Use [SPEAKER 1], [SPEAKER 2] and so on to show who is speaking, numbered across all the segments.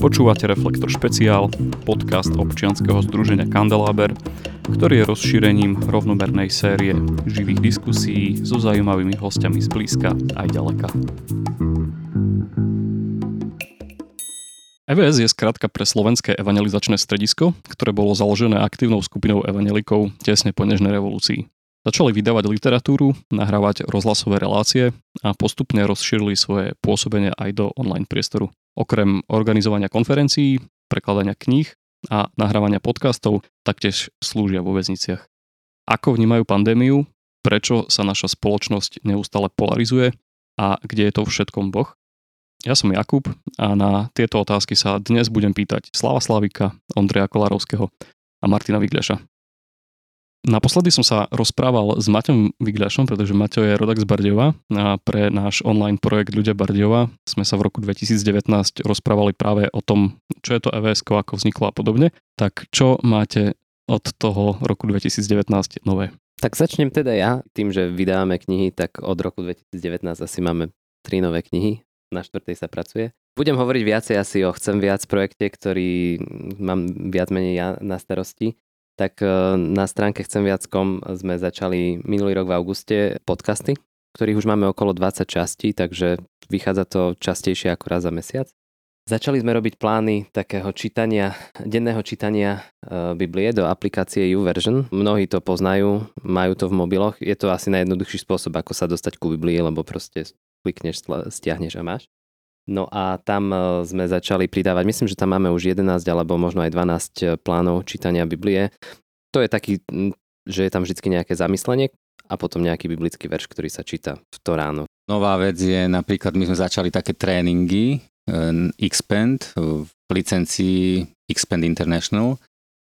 [SPEAKER 1] Počúvate Reflektor špeciál, podcast občianskeho združenia Kandeláber, ktorý je rozšírením rovnomernej série živých diskusí so zaujímavými hostiami z blízka aj ďaleka. EVS je skratka pre slovenské evangelizačné stredisko, ktoré bolo založené aktívnou skupinou evangelikov tesne po nežnej revolúcii. Začali vydávať literatúru, nahrávať rozhlasové relácie a postupne rozšírili svoje pôsobenie aj do online priestoru. Okrem organizovania konferencií, prekladania kníh a nahrávania podcastov taktiež slúžia vo väzniciach. Ako vnímajú pandémiu, prečo sa naša spoločnosť neustále polarizuje a kde je to všetkom Boh? Ja som Jakub a na tieto otázky sa dnes budem pýtať Slava Slavika, Ondreja Kolárovského a Martina Vigľaša. Naposledy som sa rozprával s Maťom Vigľašom, pretože Maťo je rodak z Bardejova a pre náš online projekt Ľudia Bardejova sme sa v roku 2019 rozprávali práve o tom, čo je to EVS, ako vzniklo a podobne. Tak čo máte od toho roku 2019 nové?
[SPEAKER 2] Tak začnem teda ja. Tým, že vydávame knihy, tak od roku 2019 asi máme tri nové knihy. Na štvrtej sa pracuje. Budem hovoriť viacej asi o Chcem viac projekte, ktorý mám viac menej ja na starosti tak e, na stránke chcem sme začali minulý rok v auguste podcasty, ktorých už máme okolo 20 častí, takže vychádza to častejšie ako raz za mesiac. Začali sme robiť plány takého čítania, denného čítania e, Biblie do aplikácie YouVersion. Mnohí to poznajú, majú to v mobiloch. Je to asi najjednoduchší spôsob, ako sa dostať ku Biblii, lebo proste klikneš, stiahneš a máš. No a tam e, sme začali pridávať, myslím, že tam máme už 11 alebo možno aj 12 e, plánov čítania Biblie. To je taký, že je tam vždy nejaké zamyslenie a potom nejaký biblický verš, ktorý sa číta v to ráno.
[SPEAKER 3] Nová vec je napríklad, my sme začali také tréningy e, Xpend v licencii Xpend International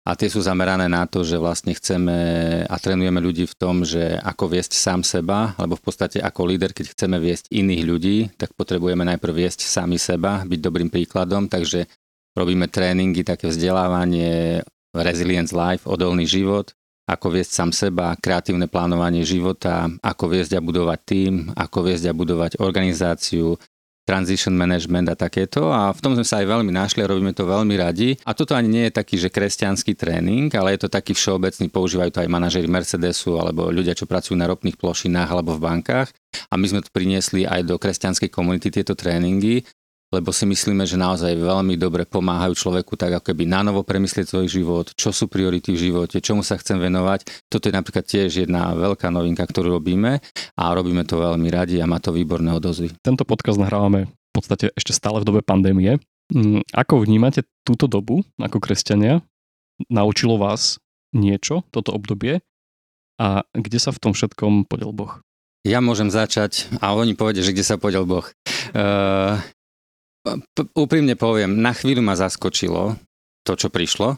[SPEAKER 3] a tie sú zamerané na to, že vlastne chceme a trénujeme ľudí v tom, že ako viesť sám seba, alebo v podstate ako líder, keď chceme viesť iných ľudí, tak potrebujeme najprv viesť sami seba, byť dobrým príkladom, takže robíme tréningy, také vzdelávanie, Resilience Life, odolný život, ako viesť sám seba, kreatívne plánovanie života, ako viesť a budovať tým, ako viesť a budovať organizáciu, transition management a takéto a v tom sme sa aj veľmi našli a robíme to veľmi radi. A toto ani nie je taký, že kresťanský tréning, ale je to taký všeobecný, používajú to aj manažeri Mercedesu alebo ľudia, čo pracujú na ropných plošinách alebo v bankách. A my sme to priniesli aj do kresťanskej komunity tieto tréningy lebo si myslíme, že naozaj veľmi dobre pomáhajú človeku tak ako keby nanovo premyslieť svoj život, čo sú priority v živote, čomu sa chcem venovať. Toto je napríklad tiež jedna veľká novinka, ktorú robíme a robíme to veľmi radi a má to výborné odozvy.
[SPEAKER 1] Tento podcast nahrávame v podstate ešte stále v dobe pandémie. Mm, ako vnímate túto dobu ako kresťania? Naučilo vás niečo, toto obdobie? A kde sa v tom všetkom podiel Boh?
[SPEAKER 3] Ja môžem začať a oni povedia, že kde sa podiel Boh. Uh, P- úprimne poviem, na chvíľu ma zaskočilo to, čo prišlo,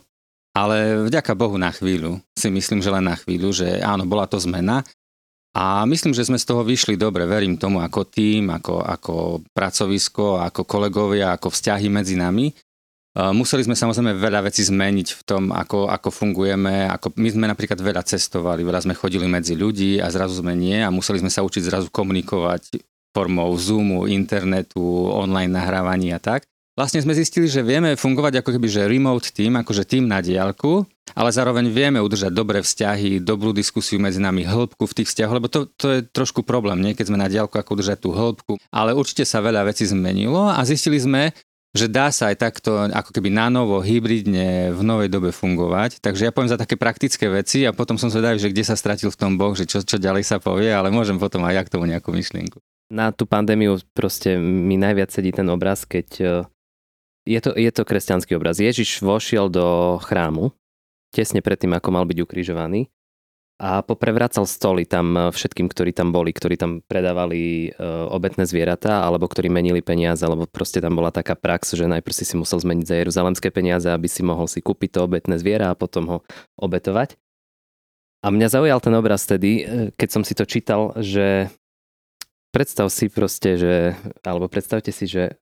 [SPEAKER 3] ale vďaka Bohu na chvíľu. Si myslím, že len na chvíľu, že áno, bola to zmena. A myslím, že sme z toho vyšli dobre. Verím tomu ako tým, ako, ako pracovisko, ako kolegovia, ako vzťahy medzi nami. Museli sme samozrejme veľa vecí zmeniť v tom, ako, ako fungujeme. Ako, my sme napríklad veľa cestovali, veľa sme chodili medzi ľudí a zrazu sme nie a museli sme sa učiť zrazu komunikovať formou Zoomu, internetu, online nahrávaní a tak. Vlastne sme zistili, že vieme fungovať ako keby že remote team, akože tým na diálku, ale zároveň vieme udržať dobré vzťahy, dobrú diskusiu medzi nami, hĺbku v tých vzťahoch, lebo to, to je trošku problém, nie? keď sme na diálku, ako udržať tú hĺbku. Ale určite sa veľa vecí zmenilo a zistili sme, že dá sa aj takto ako keby na novo, hybridne v novej dobe fungovať. Takže ja poviem za také praktické veci a potom som zvedavý, že kde sa stratil v tom Boh, že čo, čo ďalej sa povie, ale môžem potom aj ja k tomu nejakú myšlienku
[SPEAKER 2] na tú pandémiu proste mi najviac sedí ten obraz, keď e, je to, je to kresťanský obraz. Ježiš vošiel do chrámu tesne predtým, ako mal byť ukrižovaný a poprevracal stoly tam e, všetkým, ktorí tam boli, ktorí tam predávali e, obetné zvieratá alebo ktorí menili peniaze, alebo proste tam bola taká prax, že najprv si musel zmeniť za jeruzalemské peniaze, aby si mohol si kúpiť to obetné zviera a potom ho obetovať. A mňa zaujal ten obraz tedy, keď som si to čítal, že predstav si proste, že, alebo predstavte si, že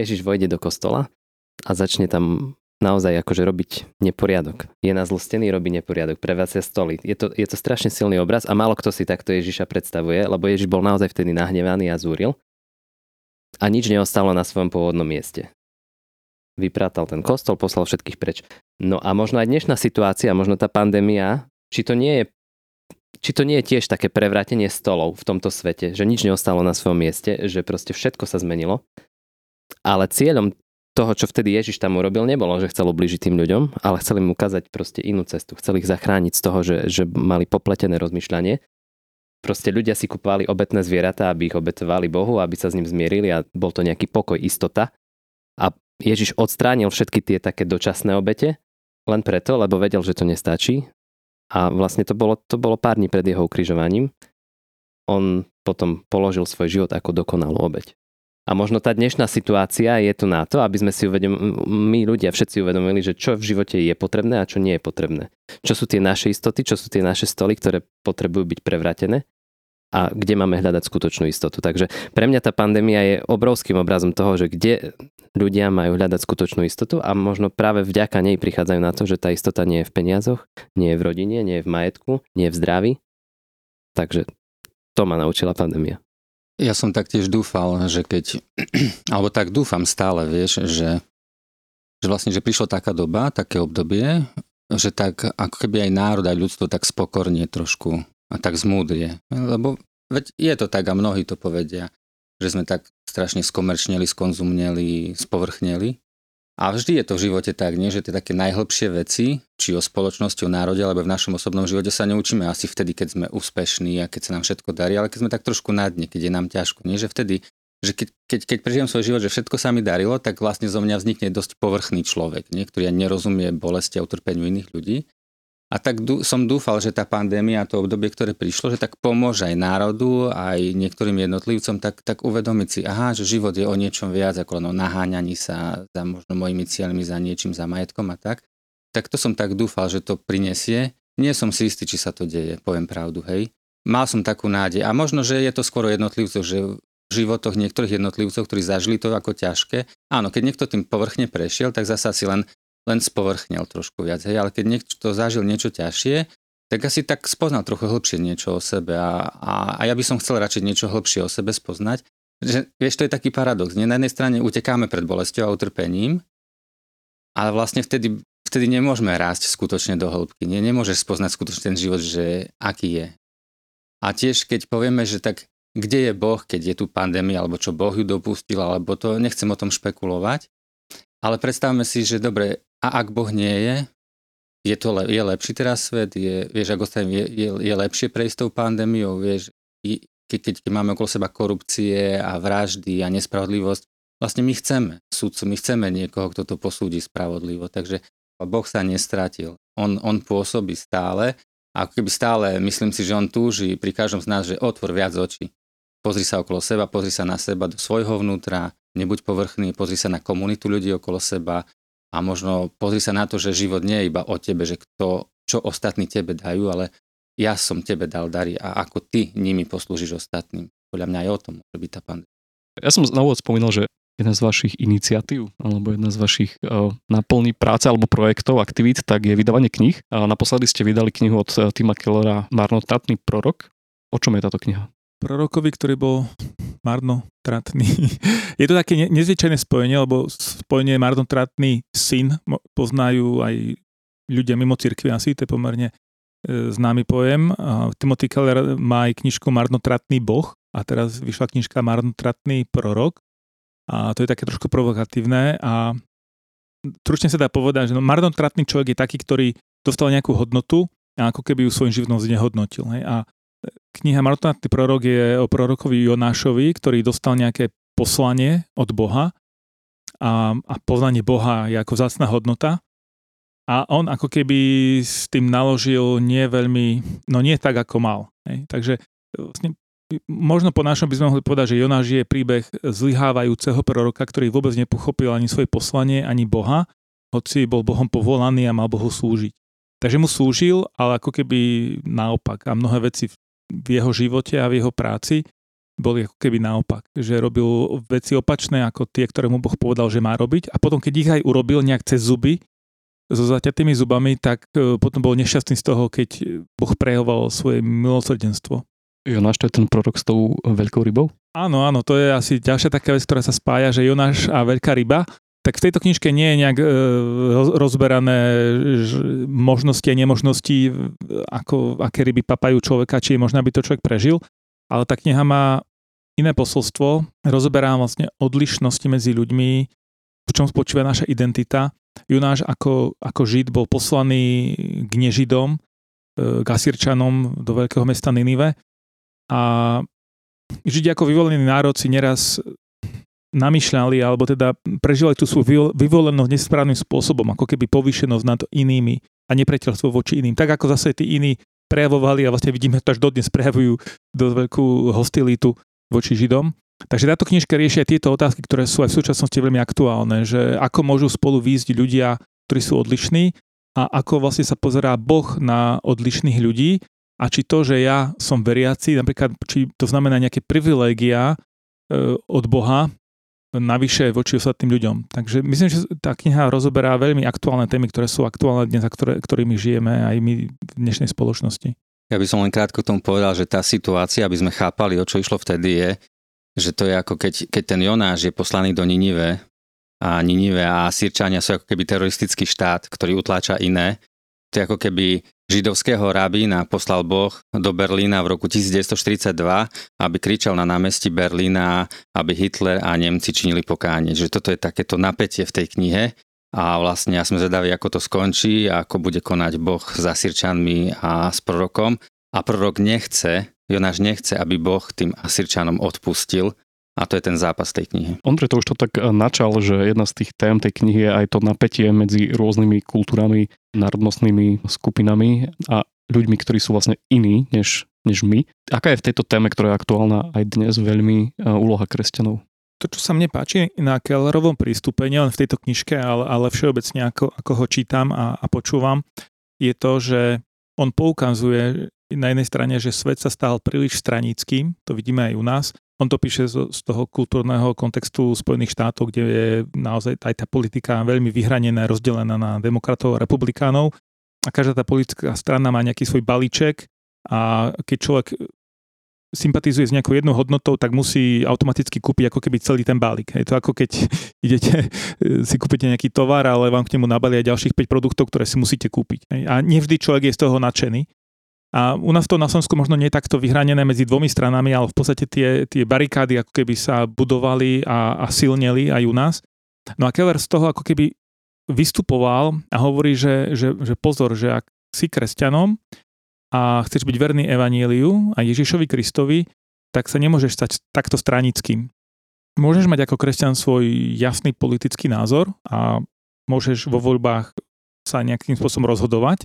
[SPEAKER 2] Ježiš vojde do kostola a začne tam naozaj akože robiť neporiadok. Je na zlostený, robí neporiadok, prevracia stoly. Je to, je to strašne silný obraz a málo kto si takto Ježiša predstavuje, lebo Ježiš bol naozaj vtedy nahnevaný a zúril a nič neostalo na svojom pôvodnom mieste. vyprátal ten kostol, poslal všetkých preč. No a možno aj dnešná situácia, možno tá pandémia, či to nie je či to nie je tiež také prevrátenie stolov v tomto svete, že nič neostalo na svojom mieste, že proste všetko sa zmenilo. Ale cieľom toho, čo vtedy Ježiš tam urobil, nebolo, že chcel ubližiť tým ľuďom, ale chcel im ukázať proste inú cestu. Chcel ich zachrániť z toho, že, že mali popletené rozmýšľanie. Proste ľudia si kupovali obetné zvieratá, aby ich obetovali Bohu, aby sa s ním zmierili a bol to nejaký pokoj, istota. A Ježiš odstránil všetky tie také dočasné obete, len preto, lebo vedel, že to nestačí. A vlastne to bolo, to bolo pár dní pred jeho ukrižovaním. On potom položil svoj život ako dokonalú obeť. A možno tá dnešná situácia je tu na to, aby sme si uvedom, my ľudia všetci uvedomili, že čo v živote je potrebné a čo nie je potrebné. Čo sú tie naše istoty, čo sú tie naše stoly, ktoré potrebujú byť prevratené a kde máme hľadať skutočnú istotu. Takže pre mňa tá pandémia je obrovským obrazom toho, že kde ľudia majú hľadať skutočnú istotu a možno práve vďaka nej prichádzajú na to, že tá istota nie je v peniazoch, nie je v rodine, nie je v majetku, nie je v zdraví. Takže to ma naučila pandémia.
[SPEAKER 3] Ja som taktiež dúfal, že keď, alebo tak dúfam stále, vieš, že, že vlastne, že prišla taká doba, také obdobie, že tak ako keby aj národ, aj ľudstvo tak spokorne trošku a tak zmúdrie. Lebo veď je to tak a mnohí to povedia, že sme tak strašne skomerčneli, skonzumneli, spovrchneli. A vždy je to v živote tak, nie? že tie také najhlbšie veci, či o spoločnosti, o národe, alebo v našom osobnom živote sa neučíme asi vtedy, keď sme úspešní a keď sa nám všetko darí, ale keď sme tak trošku na dne, keď je nám ťažko. Nie? Že vtedy, že keď, keď, keď prežijem svoj život, že všetko sa mi darilo, tak vlastne zo mňa vznikne dosť povrchný človek, nie? ktorý nerozumie bolesti a utrpeniu iných ľudí. A tak dú, som dúfal, že tá pandémia, to obdobie, ktoré prišlo, že tak pomôže aj národu, aj niektorým jednotlivcom, tak, tak uvedomiť si, aha, že život je o niečom viac ako len o naháňaní sa za možno mojimi cieľmi, za niečím, za majetkom a tak. Tak to som tak dúfal, že to prinesie. Nie som si istý, či sa to deje, poviem pravdu, hej. Mal som takú nádej. A možno, že je to skoro jednotlivcov, že v životoch niektorých jednotlivcov, ktorí zažili to ako ťažké. Áno, keď niekto tým povrchne prešiel, tak zasa si len len spovrchnil trošku viac. Hej, ale keď niekto zažil niečo ťažšie, tak asi tak spoznal trochu hlbšie niečo o sebe a, a, a ja by som chcel radšej niečo hlbšie o sebe spoznať. Že, vieš, to je taký paradox. Nie? Na jednej strane utekáme pred bolestou a utrpením, ale vlastne vtedy, vtedy nemôžeme rásť skutočne do hĺbky. Nie? Nemôžeš spoznať skutočne ten život, že aký je. A tiež keď povieme, že tak kde je Boh, keď je tu pandémia, alebo čo Boh ju dopustil, alebo to, nechcem o tom špekulovať, ale predstavme si, že dobre, a ak Boh nie je, je, to le, je lepší teraz svet? Je, vieš, ak ostanem, je, je, je lepšie prejsť tou pandémiou? Vieš, keď, keď, keď máme okolo seba korupcie a vraždy a nespravodlivosť, vlastne my chceme súdcu, my chceme niekoho, kto to posúdi spravodlivo. Takže Boh sa nestratil. On, on pôsobí stále a ako keby stále, myslím si, že on túži pri každom z nás, že otvor viac očí. Pozri sa okolo seba, pozri sa na seba do svojho vnútra, nebuď povrchný, pozri sa na komunitu ľudí okolo seba, a možno pozri sa na to, že život nie je iba o tebe, že kto, čo ostatní tebe dajú, ale ja som tebe dal dary a ako ty nimi poslúžiš ostatným. Podľa mňa aj o tom môže byť tá pandémia.
[SPEAKER 1] Ja som na úvod spomínal, že jedna z vašich iniciatív alebo jedna z vašich uh, naplní práce alebo projektov, aktivít, tak je vydávanie kníh. A naposledy ste vydali knihu od uh, Tima Kellera Marnotratný prorok. O čom je táto kniha?
[SPEAKER 4] Prorokovi, ktorý bol marnotratný. Je to také nezvyčajné spojenie, lebo spojenie marnotratný syn poznajú aj ľudia mimo cirkvi asi, to je pomerne e, známy pojem. Timothy Keller má aj knižku Marnotratný boh a teraz vyšla knižka Marnotratný prorok a to je také trošku provokatívne a tručne sa dá povedať, že no, marnotratný človek je taký, ktorý dostal nejakú hodnotu a ako keby ju svojim životom znehodnotil. Hej? A Kniha Martinátny prorok je o prorokovi Jonášovi, ktorý dostal nejaké poslanie od Boha a, a poznanie Boha je ako zácná hodnota. A on ako keby s tým naložil nie veľmi, no nie tak, ako mal. Hej. Takže vlastne, možno po našom by sme mohli povedať, že Jonáš je príbeh zlyhávajúceho proroka, ktorý vôbec nepochopil ani svoje poslanie, ani Boha, hoci bol Bohom povolaný a mal Bohu slúžiť. Takže mu slúžil, ale ako keby naopak. A mnohé veci jeho živote a v jeho práci boli ako keby naopak, že robil veci opačné ako tie, ktoré mu Boh povedal, že má robiť a potom, keď ich aj urobil nejak cez zuby, so zaťatými zubami, tak e, potom bol nešťastný z toho, keď Boh prejavoval svoje milosrdenstvo.
[SPEAKER 1] Jonáš, to je ten prorok s tou veľkou rybou?
[SPEAKER 4] Áno, áno, to je asi ďalšia taká vec, ktorá sa spája, že Jonáš a veľká ryba, tak v tejto knižke nie je nejak e, rozberané možnosti a nemožnosti, ako, aké ryby papajú človeka, či je možné, aby to človek prežil, ale tá kniha má iné posolstvo, rozoberá vlastne odlišnosti medzi ľuďmi, v čom spočíva naša identita. Junáš ako, ako žid bol poslaný k nežidom, e, k Asirčanom do veľkého mesta Ninive a Židi ako vyvolený národ si neraz namýšľali, alebo teda prežívali tú svoju vyvolenosť nesprávnym spôsobom, ako keby povýšenosť nad inými a nepriateľstvo voči iným. Tak ako zase tí iní prejavovali a vlastne vidíme to až dodnes prejavujú dosť veľkú hostilitu voči Židom. Takže táto knižka rieši aj tieto otázky, ktoré sú aj v súčasnosti veľmi aktuálne, že ako môžu spolu výjsť ľudia, ktorí sú odlišní a ako vlastne sa pozerá Boh na odlišných ľudí a či to, že ja som veriaci, napríklad, či to znamená nejaké privilégia e, od Boha, navyše voči ostatným ľuďom. Takže myslím, že tá kniha rozoberá veľmi aktuálne témy, ktoré sú aktuálne dnes a ktoré, ktorými žijeme aj my v dnešnej spoločnosti.
[SPEAKER 3] Ja by som len krátko tomu povedal, že tá situácia, aby sme chápali, o čo išlo vtedy, je, že to je ako keď, keď ten Jonáš je poslaný do Ninive a Ninive a Sýrčania sú ako keby teroristický štát, ktorý utláča iné. To je ako keby židovského rabína poslal Boh do Berlína v roku 1942, aby kričal na námestí Berlína, aby Hitler a Nemci činili pokánie. Že toto je takéto napätie v tej knihe a vlastne ja sme zvedaví, ako to skončí a ako bude konať Boh s Asirčanmi a s prorokom. A prorok nechce, Jonáš nechce, aby Boh tým Asirčanom odpustil, a to je ten zápas tej knihy.
[SPEAKER 1] Ondrej to už to tak načal, že jedna z tých tém tej knihy je aj to napätie medzi rôznymi kultúrami, národnostnými skupinami a ľuďmi, ktorí sú vlastne iní než, než my. Aká je v tejto téme, ktorá je aktuálna aj dnes, veľmi e, úloha kresťanov?
[SPEAKER 4] To, čo sa mne páči na Kellerovom prístupe, nielen v tejto knižke, ale, ale všeobecne ako, ako ho čítam a, a počúvam, je to, že on poukazuje na jednej strane, že svet sa stal príliš stranickým, to vidíme aj u nás, on to píše z, toho kultúrneho kontextu Spojených štátov, kde je naozaj aj tá politika veľmi vyhranená, rozdelená na demokratov a republikánov a každá tá politická strana má nejaký svoj balíček a keď človek sympatizuje s nejakou jednou hodnotou, tak musí automaticky kúpiť ako keby celý ten balík. Je to ako keď idete, si kúpite nejaký tovar, ale vám k nemu nabalia ďalších 5 produktov, ktoré si musíte kúpiť. A nevždy človek je z toho nadšený. A u nás to na Slovensku možno nie je takto vyhranené medzi dvomi stranami, ale v podstate tie, tie barikády ako keby sa budovali a, a silneli aj u nás. No a Keller z toho ako keby vystupoval a hovorí, že, že, že pozor, že ak si kresťanom a chceš byť verný evaníliu a Ježišovi Kristovi, tak sa nemôžeš stať takto stranickým. Môžeš mať ako kresťan svoj jasný politický názor a môžeš vo voľbách sa nejakým spôsobom rozhodovať,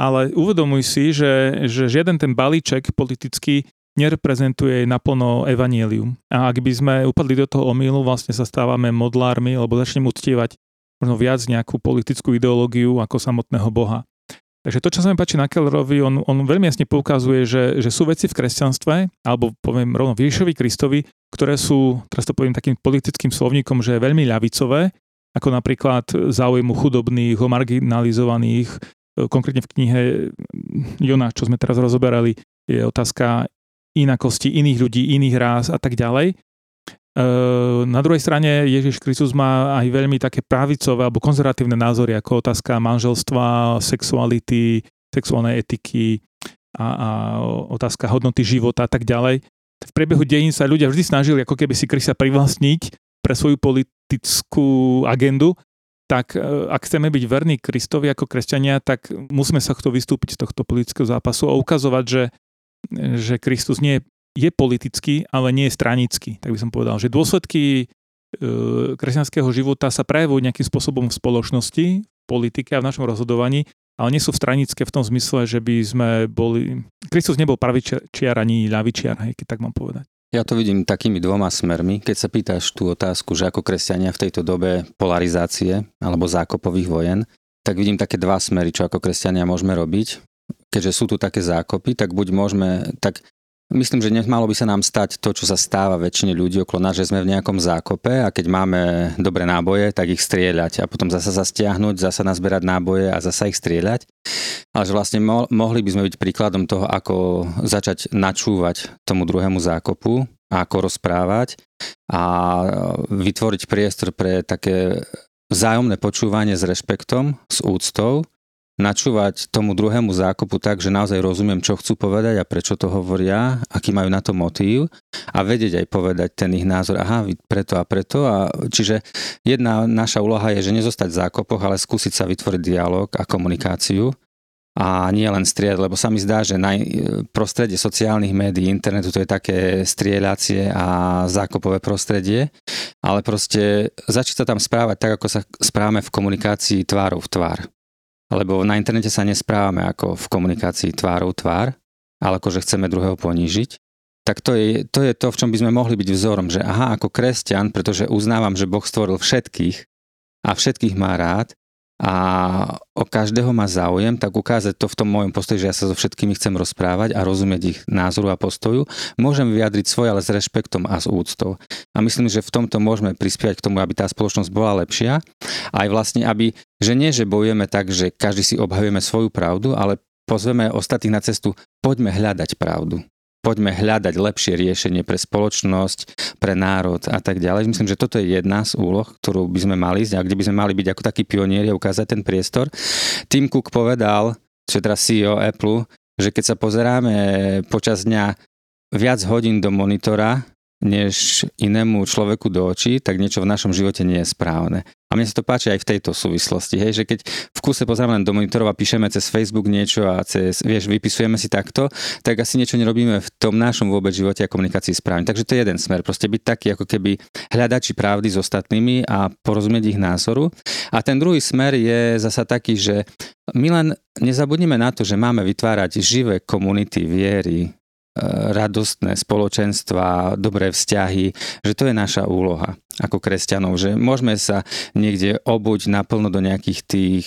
[SPEAKER 4] ale uvedomuj si, že, že žiaden ten balíček politický nereprezentuje naplno evanielium. A ak by sme upadli do toho omylu, vlastne sa stávame modlármi, alebo začneme uctievať možno viac nejakú politickú ideológiu ako samotného Boha. Takže to, čo sa mi páči na Kellerovi, on, on veľmi jasne poukazuje, že, že sú veci v kresťanstve, alebo poviem rovno v Ježišovi Kristovi, ktoré sú, teraz to poviem takým politickým slovníkom, že veľmi ľavicové, ako napríklad záujmu chudobných, marginalizovaných, konkrétne v knihe Jona, čo sme teraz rozoberali, je otázka inakosti iných ľudí, iných ráz a tak ďalej. Na druhej strane Ježiš Kristus má aj veľmi také pravicové alebo konzervatívne názory, ako otázka manželstva, sexuality, sexuálnej etiky a, a otázka hodnoty života a tak ďalej. V priebehu dejín sa ľudia vždy snažili ako keby si Krista privlastniť pre svoju politickú agendu tak e, ak chceme byť verní Kristovi ako kresťania, tak musíme sa to vystúpiť z tohto politického zápasu a ukazovať, že, že Kristus nie je, politický, ale nie je stranický. Tak by som povedal, že dôsledky e, kresťanského života sa prejavujú nejakým spôsobom v spoločnosti, v politike a v našom rozhodovaní, ale nie sú stranické v tom zmysle, že by sme boli... Kristus nebol pravičiar ani ľavičiar, hej, keď tak mám povedať.
[SPEAKER 3] Ja to vidím takými dvoma smermi. Keď sa pýtaš tú otázku, že ako kresťania v tejto dobe polarizácie alebo zákopových vojen, tak vidím také dva smery, čo ako kresťania môžeme robiť. Keďže sú tu také zákopy, tak buď môžeme, tak Myslím, že nemalo by sa nám stať to, čo sa stáva väčšine ľudí okolo nás, že sme v nejakom zákope a keď máme dobré náboje, tak ich strieľať a potom zasa zastiahnuť, zasa nazberať náboje a zasa ich strieľať. Ale že vlastne mo- mohli by sme byť príkladom toho, ako začať načúvať tomu druhému zákopu a ako rozprávať a vytvoriť priestor pre také vzájomné počúvanie s rešpektom, s úctou, načúvať tomu druhému zákupu tak, že naozaj rozumiem, čo chcú povedať a prečo to hovoria, aký majú na to motív a vedieť aj povedať ten ich názor, aha, preto a preto. A čiže jedna naša úloha je, že nezostať v zákopoch, ale skúsiť sa vytvoriť dialog a komunikáciu a nie len strieľať, lebo sa mi zdá, že na prostredie sociálnych médií, internetu to je také strieľacie a zákopové prostredie, ale proste začať sa tam správať tak, ako sa správame v komunikácii tvárov v tvár. Lebo na internete sa nesprávame ako v komunikácii tvárov tvár, ale ako že chceme druhého ponížiť. Tak to je, to je to, v čom by sme mohli byť vzorom, že aha, ako kresťan, pretože uznávam, že Boh stvoril všetkých a všetkých má rád, a o každého má záujem, tak ukázať to v tom môjom postoji, že ja sa so všetkými chcem rozprávať a rozumieť ich názoru a postoju. Môžem vyjadriť svoj, ale s rešpektom a s úctou. A myslím, že v tomto môžeme prispievať k tomu, aby tá spoločnosť bola lepšia. Aj vlastne, aby, že nie, že bojujeme tak, že každý si obhajujeme svoju pravdu, ale pozveme ostatných na cestu, poďme hľadať pravdu poďme hľadať lepšie riešenie pre spoločnosť, pre národ a tak ďalej. Myslím, že toto je jedna z úloh, ktorú by sme mali ísť a kde by sme mali byť ako takí pionieri a ukázať ten priestor. Tim Cook povedal, čo je teraz CEO Apple, že keď sa pozeráme počas dňa viac hodín do monitora, než inému človeku do očí, tak niečo v našom živote nie je správne. A mne sa to páči aj v tejto súvislosti, hej, že keď v kuse pozrieme len do monitorov a píšeme cez Facebook niečo a cez, vieš, vypisujeme si takto, tak asi niečo nerobíme v tom našom vôbec živote a komunikácii správne. Takže to je jeden smer, proste byť taký ako keby hľadači pravdy s ostatnými a porozumieť ich názoru. A ten druhý smer je zasa taký, že my len nezabudnime na to, že máme vytvárať živé komunity viery, radostné spoločenstva, dobré vzťahy, že to je naša úloha ako kresťanov, že môžeme sa niekde obuť naplno do nejakých tých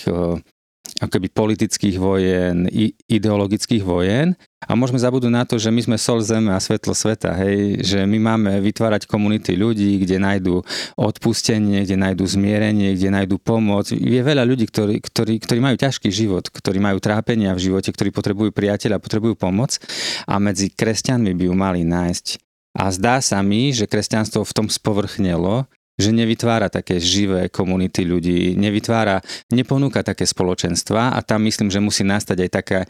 [SPEAKER 3] akoby politických vojen, ideologických vojen a môžeme zabudnúť na to, že my sme sol zeme a svetlo sveta, hej, že my máme vytvárať komunity ľudí, kde nájdú odpustenie, kde nájdú zmierenie, kde nájdú pomoc. Je veľa ľudí, ktorí, ktorí, ktorí majú ťažký život, ktorí majú trápenia v živote, ktorí potrebujú priateľa, potrebujú pomoc a medzi kresťanmi by ju mali nájsť. A zdá sa mi, že kresťanstvo v tom spovrchnelo že nevytvára také živé komunity ľudí, nevytvára, neponúka také spoločenstva a tam myslím, že musí nastať aj taká,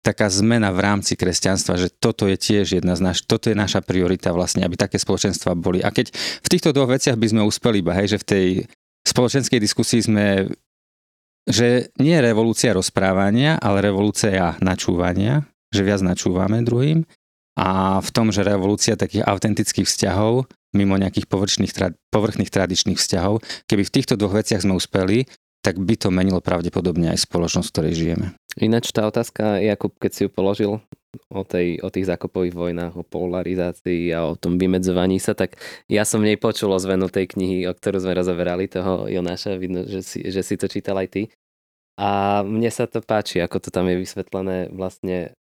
[SPEAKER 3] taká zmena v rámci kresťanstva, že toto je tiež jedna z naš, toto je naša priorita vlastne, aby také spoločenstva boli. A keď v týchto dvoch veciach by sme uspeli iba, hej, že v tej spoločenskej diskusii sme že nie je revolúcia rozprávania, ale revolúcia načúvania, že viac načúvame druhým a v tom, že revolúcia takých autentických vzťahov mimo nejakých povrchných, povrchných tradičných vzťahov. Keby v týchto dvoch veciach sme uspeli, tak by to menilo pravdepodobne aj spoločnosť, v ktorej žijeme.
[SPEAKER 2] Ináč tá otázka, Jakub, keď si ju položil o, tej, o tých zákopových vojnách, o polarizácii a o tom vymedzovaní sa, tak ja som nej počul o zvenu tej knihy, o ktorú sme rozoberali, toho Jonáša, vidno, že si, že si to čítal aj ty. A mne sa to páči, ako to tam je vysvetlené vlastne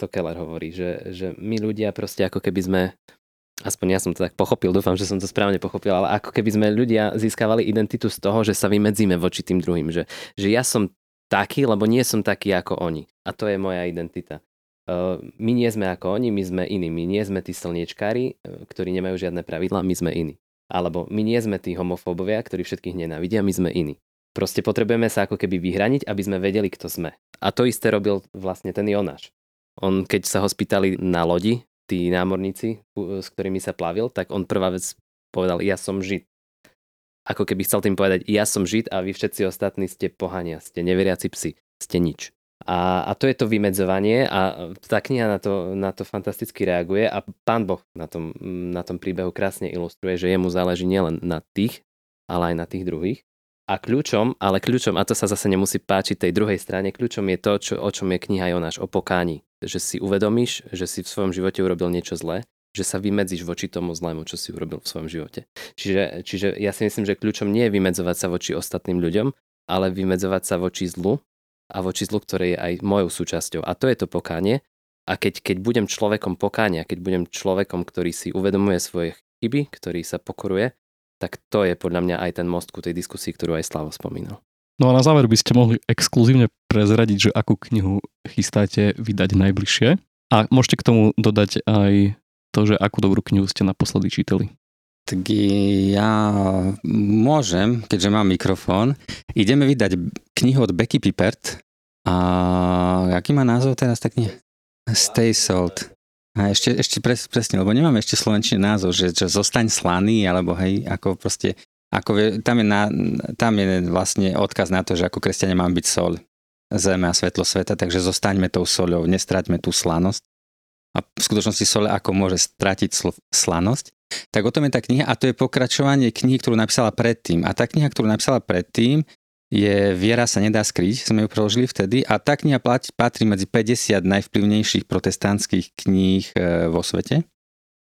[SPEAKER 2] to Keller hovorí, že, že my ľudia proste ako keby sme aspoň ja som to tak pochopil, dúfam, že som to správne pochopil, ale ako keby sme ľudia získavali identitu z toho, že sa vymedzíme voči tým druhým, že, že ja som taký, lebo nie som taký ako oni. A to je moja identita. My nie sme ako oni, my sme iní. My nie sme tí slniečkári, ktorí nemajú žiadne pravidlá, my sme iní. Alebo my nie sme tí homofóbovia, ktorí všetkých nenávidia, my sme iní. Proste potrebujeme sa ako keby vyhraniť, aby sme vedeli, kto sme. A to isté robil vlastne ten Jonáš. On, keď sa ho spýtali na lodi, tí námorníci, s ktorými sa plavil, tak on prvá vec povedal, ja som žid. Ako keby chcel tým povedať, ja som žid a vy všetci ostatní ste pohania, ste neveriaci psi, ste nič. A, a to je to vymedzovanie a tá kniha na to, na to fantasticky reaguje a pán Boh na tom, na tom príbehu krásne ilustruje, že jemu záleží nielen na tých, ale aj na tých druhých. A kľúčom, ale kľúčom, a to sa zase nemusí páčiť tej druhej strane, kľúčom je to, čo, o čom je kniha Jonáš, o pokáni že si uvedomíš, že si v svojom živote urobil niečo zlé, že sa vymedzíš voči tomu zlému, čo si urobil v svojom živote. Čiže, čiže ja si myslím, že kľúčom nie je vymedzovať sa voči ostatným ľuďom, ale vymedzovať sa voči zlu a voči zlu, ktoré je aj mojou súčasťou. A to je to pokánie. A keď, keď budem človekom pokánia, keď budem človekom, ktorý si uvedomuje svoje chyby, ktorý sa pokoruje, tak to je podľa mňa aj ten most ku tej diskusii, ktorú aj Slavo spomínal.
[SPEAKER 1] No a na záver by ste mohli exkluzívne prezradiť, že akú knihu chystáte vydať najbližšie. A môžete k tomu dodať aj to, že akú dobrú knihu ste naposledy čítali.
[SPEAKER 3] Tak ja môžem, keďže mám mikrofón. Ideme vydať knihu od Becky Pippert. A aký má názov teraz tá kniha? Stay Salt. A ešte, ešte pres, presne, lebo nemáme ešte slovenčný názov, že, že zostaň slaný, alebo hej, ako proste, ako, tam, je na, tam je vlastne odkaz na to, že ako kresťania máme byť sol zeme a svetlo sveta, takže zostaňme tou soľou, nestraťme tú slanosť. A v skutočnosti sole ako môže stratiť sl- slanosť. Tak o tom je tá kniha a to je pokračovanie knihy, ktorú napísala predtým. A tá kniha, ktorú napísala predtým, je Viera sa nedá skryť, sme ju preložili vtedy a tá kniha patrí medzi 50 najvplyvnejších protestantských kníh e, vo svete.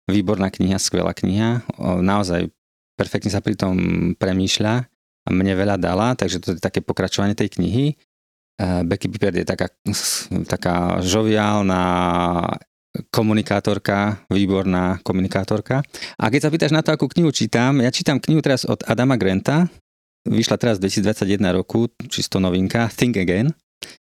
[SPEAKER 3] Výborná kniha, skvelá kniha, naozaj perfektne sa pri tom premýšľa a mne veľa dala, takže to je také pokračovanie tej knihy. E, Becky Pippert je taká, taká žoviálna komunikátorka, výborná komunikátorka. A keď sa pýtaš na to, akú knihu čítam, ja čítam knihu teraz od Adama Granta, vyšla teraz v 2021 roku, čisto novinka, Think Again.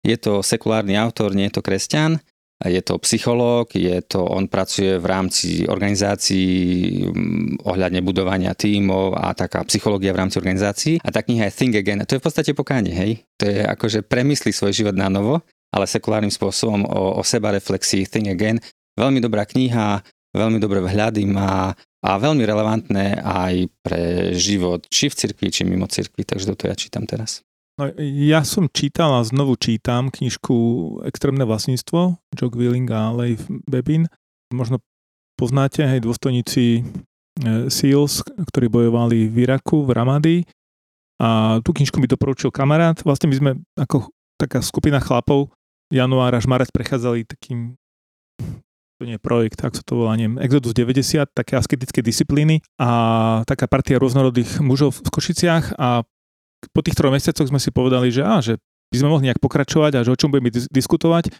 [SPEAKER 3] Je to sekulárny autor, nie je to kresťan, je to psychológ, je to, on pracuje v rámci organizácií mm, ohľadne budovania tímov a taká psychológia v rámci organizácií. A tá kniha je Think Again. To je v podstate pokánie, hej? To je akože premysli svoj život na novo, ale sekulárnym spôsobom o, o seba reflexii Think Again. Veľmi dobrá kniha, veľmi dobré vhľady má a veľmi relevantné aj pre život, či v cirkvi, či mimo cirkvi, takže toto ja čítam teraz.
[SPEAKER 4] No, ja som čítal a znovu čítam knižku Extrémne vlastníctvo, Jock Willing a Leif Bebin. Možno poznáte, hej, dôstojníci e, SEALs, ktorí bojovali v Iraku, v Ramadi. A tú knižku mi doporučil kamarát. Vlastne my sme ako taká skupina chlapov január až marec prechádzali takým to nie je projekt, ak sa to volá, neviem, Exodus 90, také asketické disciplíny a taká partia rôznorodých mužov v Košiciach a po tých troch mesiacoch sme si povedali, že, á, že by sme mohli nejak pokračovať a že o čom budeme diskutovať,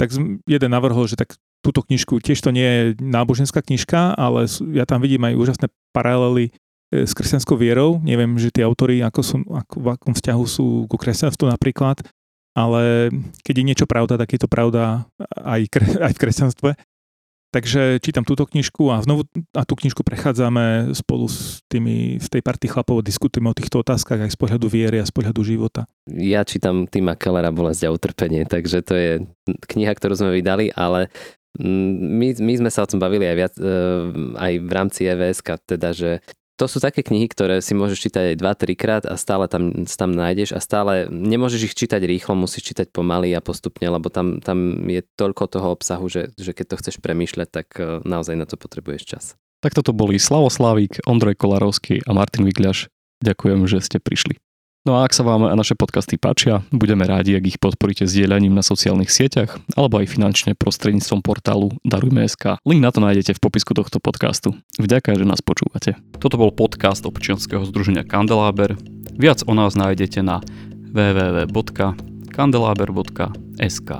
[SPEAKER 4] tak jeden navrhol, že tak túto knižku, tiež to nie je náboženská knižka, ale ja tam vidím aj úžasné paralely e, s kresťanskou vierou. Neviem, že tie autory ako sú, ako, v akom vzťahu sú ku kresťanstvu napríklad, ale keď je niečo pravda, tak je to pravda aj, aj v kresťanstve. Takže čítam túto knižku a znovu a tú knižku prechádzame spolu s tými v tej partii chlapov, diskutujeme o týchto otázkach aj z pohľadu viery a z pohľadu života.
[SPEAKER 2] Ja čítam Tima Kellera Bolesť a utrpenie, takže to je kniha, ktorú sme vydali, ale my, my sme sa o tom bavili aj, viac, e, aj v rámci EVS, teda, že to sú také knihy, ktoré si môžeš čítať aj 2-3 krát a stále tam, tam nájdeš a stále nemôžeš ich čítať rýchlo, musíš čítať pomaly a postupne, lebo tam, tam je toľko toho obsahu, že, že keď to chceš premýšľať, tak e, naozaj na to potrebuješ čas.
[SPEAKER 1] Tak toto boli Slavo Slavík, Ondrej Kolarovský a Martin Vigľaš. Ďakujem, že ste prišli. No a ak sa vám naše podcasty páčia, budeme rádi, ak ich podporíte zdieľaním na sociálnych sieťach alebo aj finančne prostredníctvom portálu Darujme.sk. Link na to nájdete v popisku tohto podcastu. Vďaka, že nás počúvate. Toto bol podcast občianskeho združenia Kandeláber. Viac o nás nájdete na www.kandelaber.sk.